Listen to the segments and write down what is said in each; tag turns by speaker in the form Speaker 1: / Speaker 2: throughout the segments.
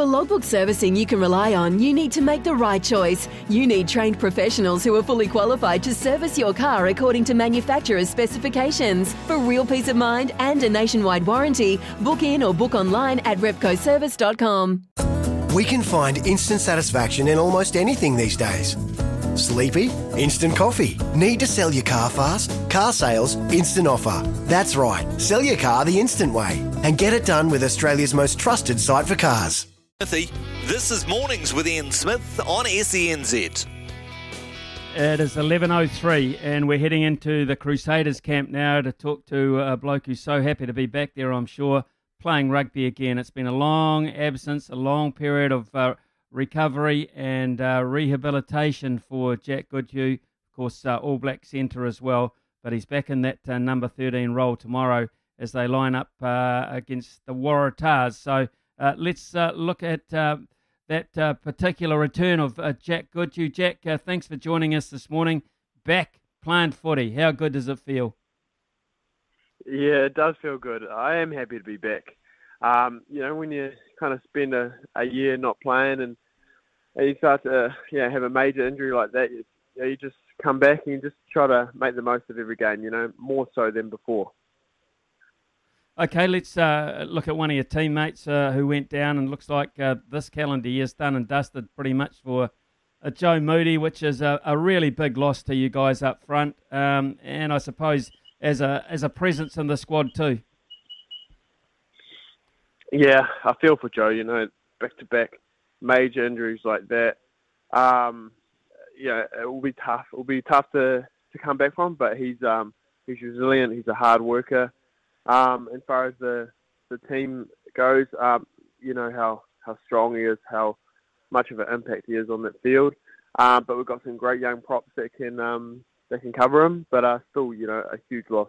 Speaker 1: For logbook servicing you can rely on, you need to make the right choice. You need trained professionals who are fully qualified to service your car according to manufacturer's specifications. For real peace of mind and a nationwide warranty, book in or book online at repcoservice.com.
Speaker 2: We can find instant satisfaction in almost anything these days. Sleepy? Instant coffee. Need to sell your car fast? Car sales, instant offer. That's right. Sell your car the instant way and get it done with Australia's most trusted site for cars.
Speaker 3: This is Mornings with Ian Smith on SENZ.
Speaker 4: It is 11.03 and we're heading into the Crusaders camp now to talk to a bloke who's so happy to be back there, I'm sure, playing rugby again. It's been a long absence, a long period of uh, recovery and uh, rehabilitation for Jack Goodhue. Of course, uh, All Black centre as well, but he's back in that uh, number 13 role tomorrow as they line up uh, against the Waratahs. So uh, let's uh, look at that particular return of Jack Goodhue. Jack, thanks for joining us this morning. Back playing footy. How good does it feel?
Speaker 5: Yeah, it does feel good. I am happy to be back. Um, you know, when you kind of spend a, a year not playing and, and you start to know, have a major injury like that, you, you, know, you just come back and you just try to make the most of every game, you know, more so than before.
Speaker 4: Okay, let's uh, look at one of your teammates uh, who went down and looks like uh, this calendar year's done and dusted pretty much for uh, Joe Moody, which is a, a, really big loss to you guys up front, um, and I suppose as a as a presence in the squad too.
Speaker 5: Yeah, I feel for Joe. You know, back to back major injuries like that. Um, yeah, it will be tough. It will be tough to, to come back from, but he's um, he's resilient. He's a hard worker. Um, as far as the the team goes, um, you know how how strong he is, how much of an impact he is on that field. Um, but we've got some great young props that can um, that can cover him, but uh, still, you know, a huge loss.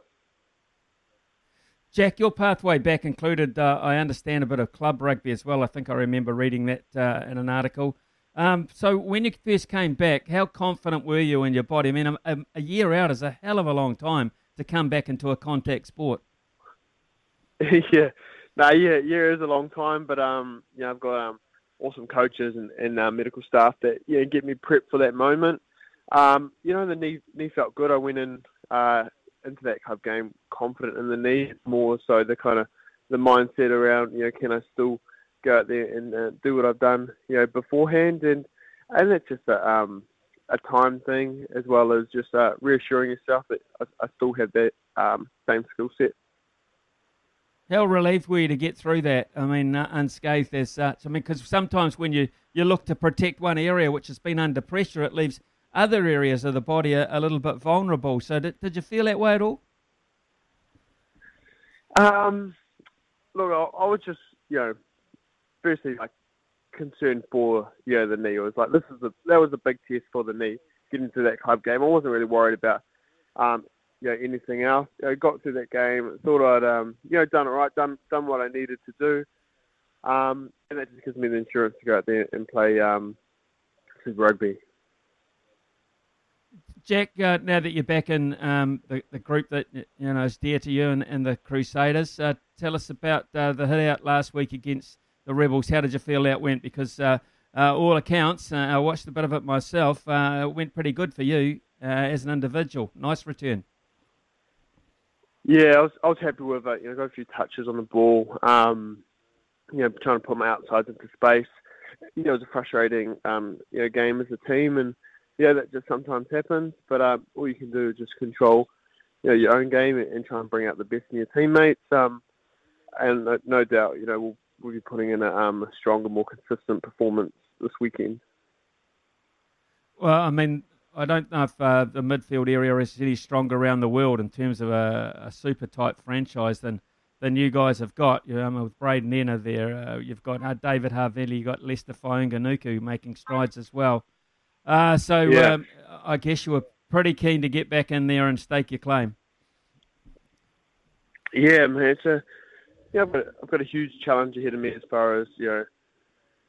Speaker 4: Jack, your pathway back included, uh, I understand, a bit of club rugby as well. I think I remember reading that uh, in an article. Um, so, when you first came back, how confident were you in your body? I mean, a, a, year out is a hell of a long time to come back into a contact sport.
Speaker 5: yeah, no, yeah, year is a long time, but um, you know, I've got um, awesome coaches and, and uh, medical staff that yeah get me prepped for that moment. Um, you know, the knee knee felt good. I went in uh, into that club game confident in the knee more so the kind of the mindset around you know can I still go out there and uh, do what I've done you know beforehand and and that's just a um, a time thing as well as just uh, reassuring yourself that I, I still have that um, same skill set.
Speaker 4: How relieved were you to get through that? I mean, uh, unscathed as such. I mean, because sometimes when you, you look to protect one area which has been under pressure, it leaves other areas of the body are a little bit vulnerable. So did, did you feel that way at all?
Speaker 5: Um, look, I, I was just, you know, firstly like concerned for you know the knee. It was like this is a that was a big test for the knee getting through that club game. I wasn't really worried about um, you know anything else. I got through that game, thought I'd um, you know done it right, done done what I needed to do, um, and that just gives me the insurance to go out there and play um, Super Rugby.
Speaker 4: Jack, uh, now that you're back in um, the, the group that you know is dear to you and, and the Crusaders, uh, tell us about uh, the hit out last week against the Rebels. How did you feel that went? Because uh, uh, all accounts, uh, I watched a bit of it myself. it went pretty good for you as an individual. Nice return.
Speaker 5: Yeah, I was I was happy with it. You know, got a few touches on the ball. Um, you know, trying to put my outsides into space. You know, it was a frustrating um, you know game as a team and yeah, that just sometimes happens. But um, all you can do is just control, you know, your own game and, try and bring out the best in your teammates. Um, and no, no doubt, you know, we'll, we'll be putting in a, um, a stronger, more consistent performance this weekend.
Speaker 4: Well, I mean, I don't know if uh, the midfield area is any stronger around the world in terms of a, a super type franchise than than you guys have got. You know, with Braydon Ennor there, uh, you've got uh, David Havili, you've got Leicester Fainga'anuku making strides as well. Uh, so yeah. um, I guess you were pretty keen to get back in there and stake your claim.
Speaker 5: Yeah, man, it's a yeah, I've got, I've got a huge challenge ahead of me as far as you know,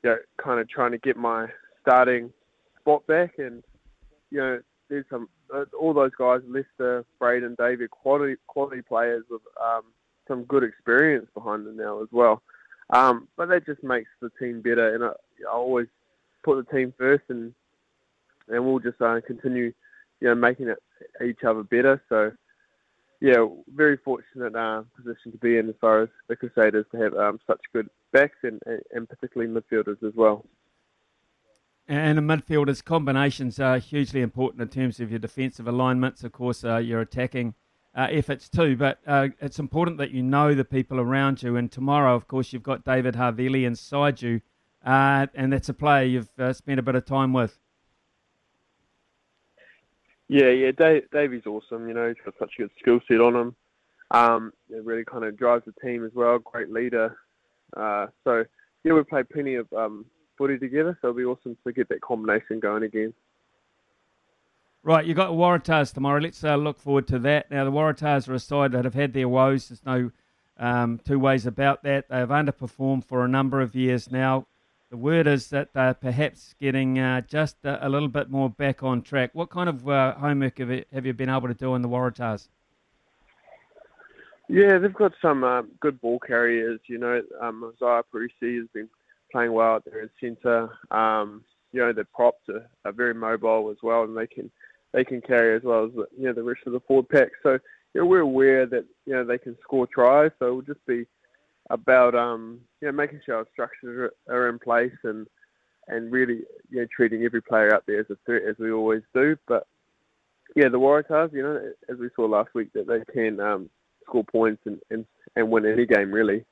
Speaker 5: you know, kind of trying to get my starting spot back, and you know, there's some uh, all those guys, Leicester, Braydon, David, quality quality players with um, some good experience behind them now as well. Um, but that just makes the team better, and I, I always put the team first, and and we'll just uh, continue, you know, making it each other better. So, yeah, very fortunate uh, position to be in as far as the Crusaders to have um, such good backs and, and particularly midfielders as well.
Speaker 4: And the midfielders' combinations are hugely important in terms of your defensive alignments, of course, uh, your attacking uh, efforts too. But uh, it's important that you know the people around you. And tomorrow, of course, you've got David Havili inside you, uh, and that's a player you've uh, spent a bit of time with.
Speaker 5: Yeah, yeah, Dave, Davey's awesome. You know, he's got such a good skill set on him. Um, it really kind of drives the team as well. Great leader. Uh, so yeah, we played plenty of um, footy together, so it'll be awesome to get that combination going again.
Speaker 4: Right, you've got the Waratahs tomorrow. Let's uh, look forward to that. Now, the Waratahs are a side that have had their woes. There's no um, two ways about that. They've underperformed for a number of years now. The word is that they're perhaps getting uh, just a, a, little bit more back on track. What kind of uh, homework have you, have you, been able to do on the Waratahs?
Speaker 5: Yeah, they've got some uh, good ball carriers. You know, um, Izaia Perese has been playing well out there in centre. Um, you know, the props are, are very mobile as well, and they can they can carry as well as you know the rest of the forward pack. So you know we're aware that you know they can score tries. So it'll just be about um you know making sure our structures are in place and and really you know treating every player out there as a threat as we always do. But yeah, the Waratahs, you know, as we saw last week, that they can um, score points and, and, and win any game really.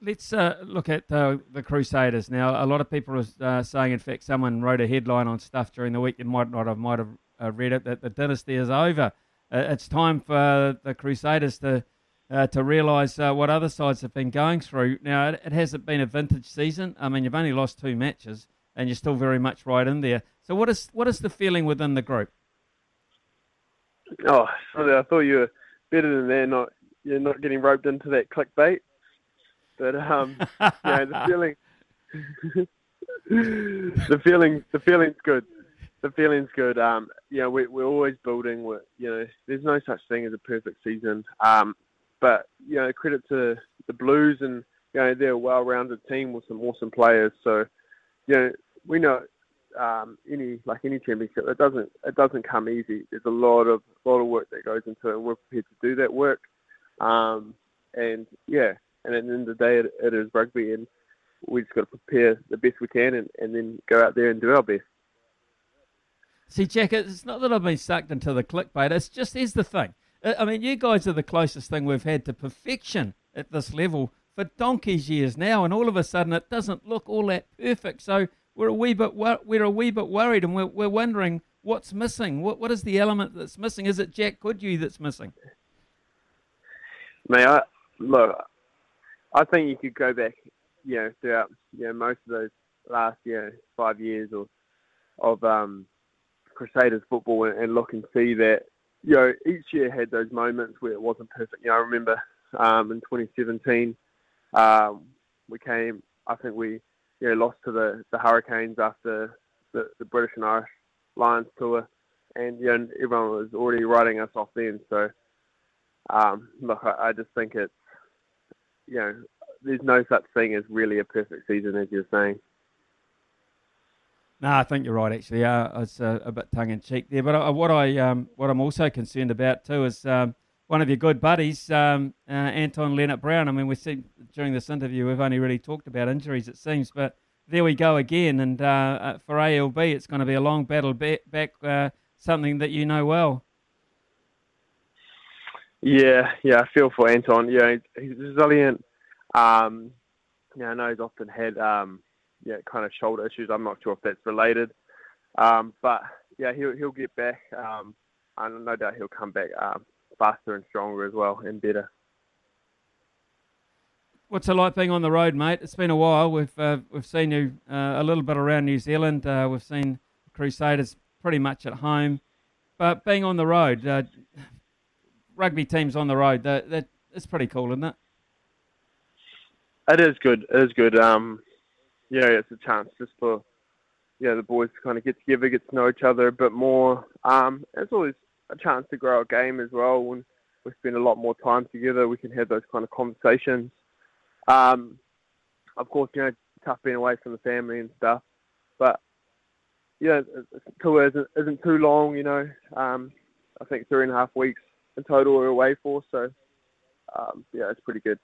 Speaker 4: Let's uh, look at uh, the Crusaders now. A lot of people are uh, saying, in fact, someone wrote a headline on stuff during the week. You might not have might have uh, read it that the dynasty is over. Uh, it's time for the Crusaders to uh, to realise what other sides have been going through. Now, it, it, hasn't been a vintage season. I mean, you've only lost two matches, and you're still very much right in there. So, what is what is the feeling within the group?
Speaker 5: Oh, I thought you were better than that. Not you're not getting roped into that clickbait. But um, yeah, the feeling, the feeling, the feeling's good. The feeling's good. Um, you know, we, we're always building. We're, you know, there's no such thing as a perfect season. Um, but you know, credit to the Blues and you know they're a well-rounded team with some awesome players. So, you know, we know um, any like any championship, it doesn't it doesn't come easy. There's a lot of lot of work that goes into it, and we're prepared to do that work. Um, and yeah, and at the end of the day, it, it is rugby, and we just got to prepare the best we can, and, and then go out there and do our best.
Speaker 4: See, Jack, it's not that I've been sucked into the clickbait. It's just here's the thing. I mean, you guys are the closest thing we've had to perfection at this level for donkey's years now, and all of a sudden it doesn't look all that perfect. So we're a wee bit we're a wee bit worried, and we're we're wondering what's missing. What what is the element that's missing? Is it Jack Goodhue that's missing?
Speaker 5: May I look? I think you could go back, you know, throughout you know most of those last you know five years or of um, Crusaders football and, and look and see that you know each year had those moments where it wasn't perfect. You know, I remember um, in 2017 um, we came. I think we you know lost to the the Hurricanes after the, the British and Irish Lions tour, and you know everyone was already writing us off then. So um, look, I, I just think it's you know, there's no such thing as really a perfect season, as you're saying.
Speaker 4: No, I think you're right. Actually, uh, it's a, a, bit tongue in cheek there. But what I um, what I'm also concerned about too is um, one of your good buddies, um, uh, Anton Lienert-Brown. I mean, we see during this interview we've only really talked about injuries, it seems, but there we go again. And uh, uh, for ALB, it's going to be a long battle back. back uh, something that you know well.
Speaker 5: Yeah, yeah, I feel for Anton. Yeah, he's resilient. Um, yeah, I know he's often had um, yeah, kind of shoulder issues. I'm not sure if that's related, um, but yeah, he'll he'll get back. Um, and no doubt he'll come back um, faster and stronger as well and better.
Speaker 4: What's it like being on the road, mate? It's been a while. We've uh, we've seen you uh, a little bit around New Zealand. Uh, we've seen Crusaders pretty much at home, but being on the road, uh, rugby teams on the road. That, that it's pretty cool, isn't it?
Speaker 5: It is good. It is good. Um, yeah, it's a chance just for yeah the boys to kind of get together, get to know each other a bit more. Um, it's always a chance to grow our game as well. When we spend a lot more time together, we can have those kind of conversations. Um, of course, you know, tough being away from the family and stuff, but yeah, tour isn't, isn't too long. You know, um, I think three and a half weeks in total we're away for, so um, yeah, it's pretty good.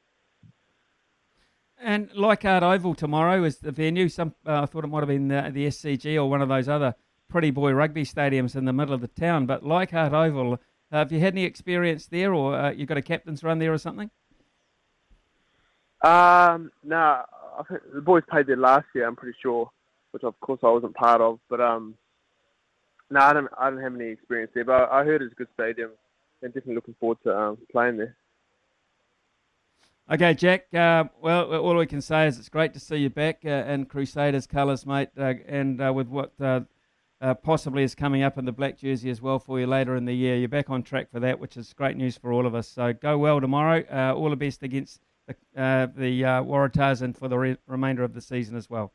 Speaker 4: And Leichhardt Oval tomorrow is the venue. Some uh, I thought it might have been the, the, SCG or one of those other pretty boy rugby stadiums in the middle of the town. But Leichhardt Oval, uh, have you had any experience there, or uh, you got a captain's run there or something?
Speaker 5: Um, no, nah, the boys played there last year. I'm pretty sure, which of course I wasn't part of. But um, no, nah, I don't. I don't have any experience there. But I heard it's a good stadium, and definitely looking forward to um, playing there.
Speaker 4: Okay, Jack. Uh, well, all we can say is it's great to see you back uh, in Crusaders colours, mate, uh, and uh, with what uh, uh, possibly is coming up in the black jersey as well for you later in the year. You're back on track for that, which is great news for all of us. So go well tomorrow. all the best against the, the Waratahs and for the re- remainder of the season as well.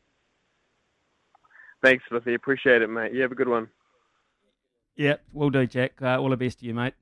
Speaker 5: Thanks, Smithy. Appreciate it, mate. You have a good one.
Speaker 4: Yep, will do, Jack. all the best to you, mate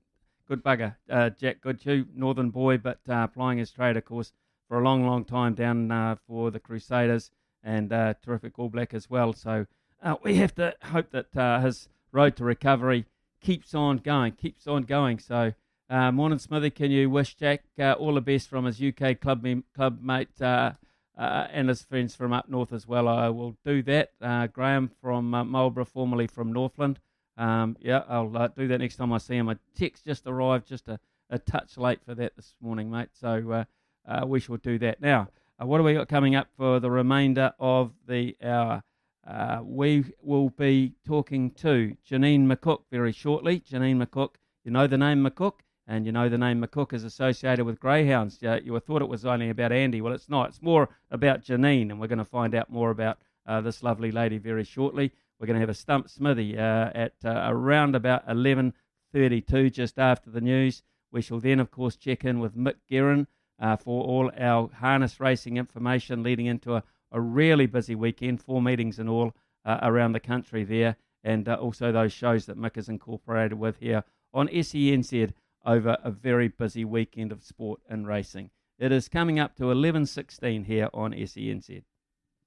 Speaker 4: good bugger, uh, Jack Goodhue, Northern boy, but uh, his trade, of course, for a long, long time down uh, for the Crusaders and uh, terrific All Black as well. So uh, we have to hope that uh, his road to recovery keeps on going, keeps on going. So, morning, Smithy, can you wish Jack all the best from his UK club club mate and his friends from up north as well? I will do that. Graham from Marlborough, formerly from Northland. Um, yeah, I'll uh, do that next time I see him. A text just arrived, just a, a touch late for that this morning, mate. So uh, uh, we shall do that. Now, uh, what have we got coming up for the remainder of the hour? Uh, we will be talking to Janine McCook very shortly. Janine McCook, you know the name McCook, and you know the name McCook is associated with greyhounds. Uh, you thought it was only about Andy. Well, it's not. It's more about Janine, and we're going to find out more about this lovely lady very shortly. We're going to have a stump smithy uh, at uh, around about 11:32, just after the news. We shall then, of course, check in with Mick Guerin uh, for all our harness racing information leading into a, a really busy weekend, four meetings in all uh, around the country there, and uh, also those shows that Mick is incorporated with here on SENZ over a very busy weekend of sport and racing. It is coming up to 11:16 here on SENZ.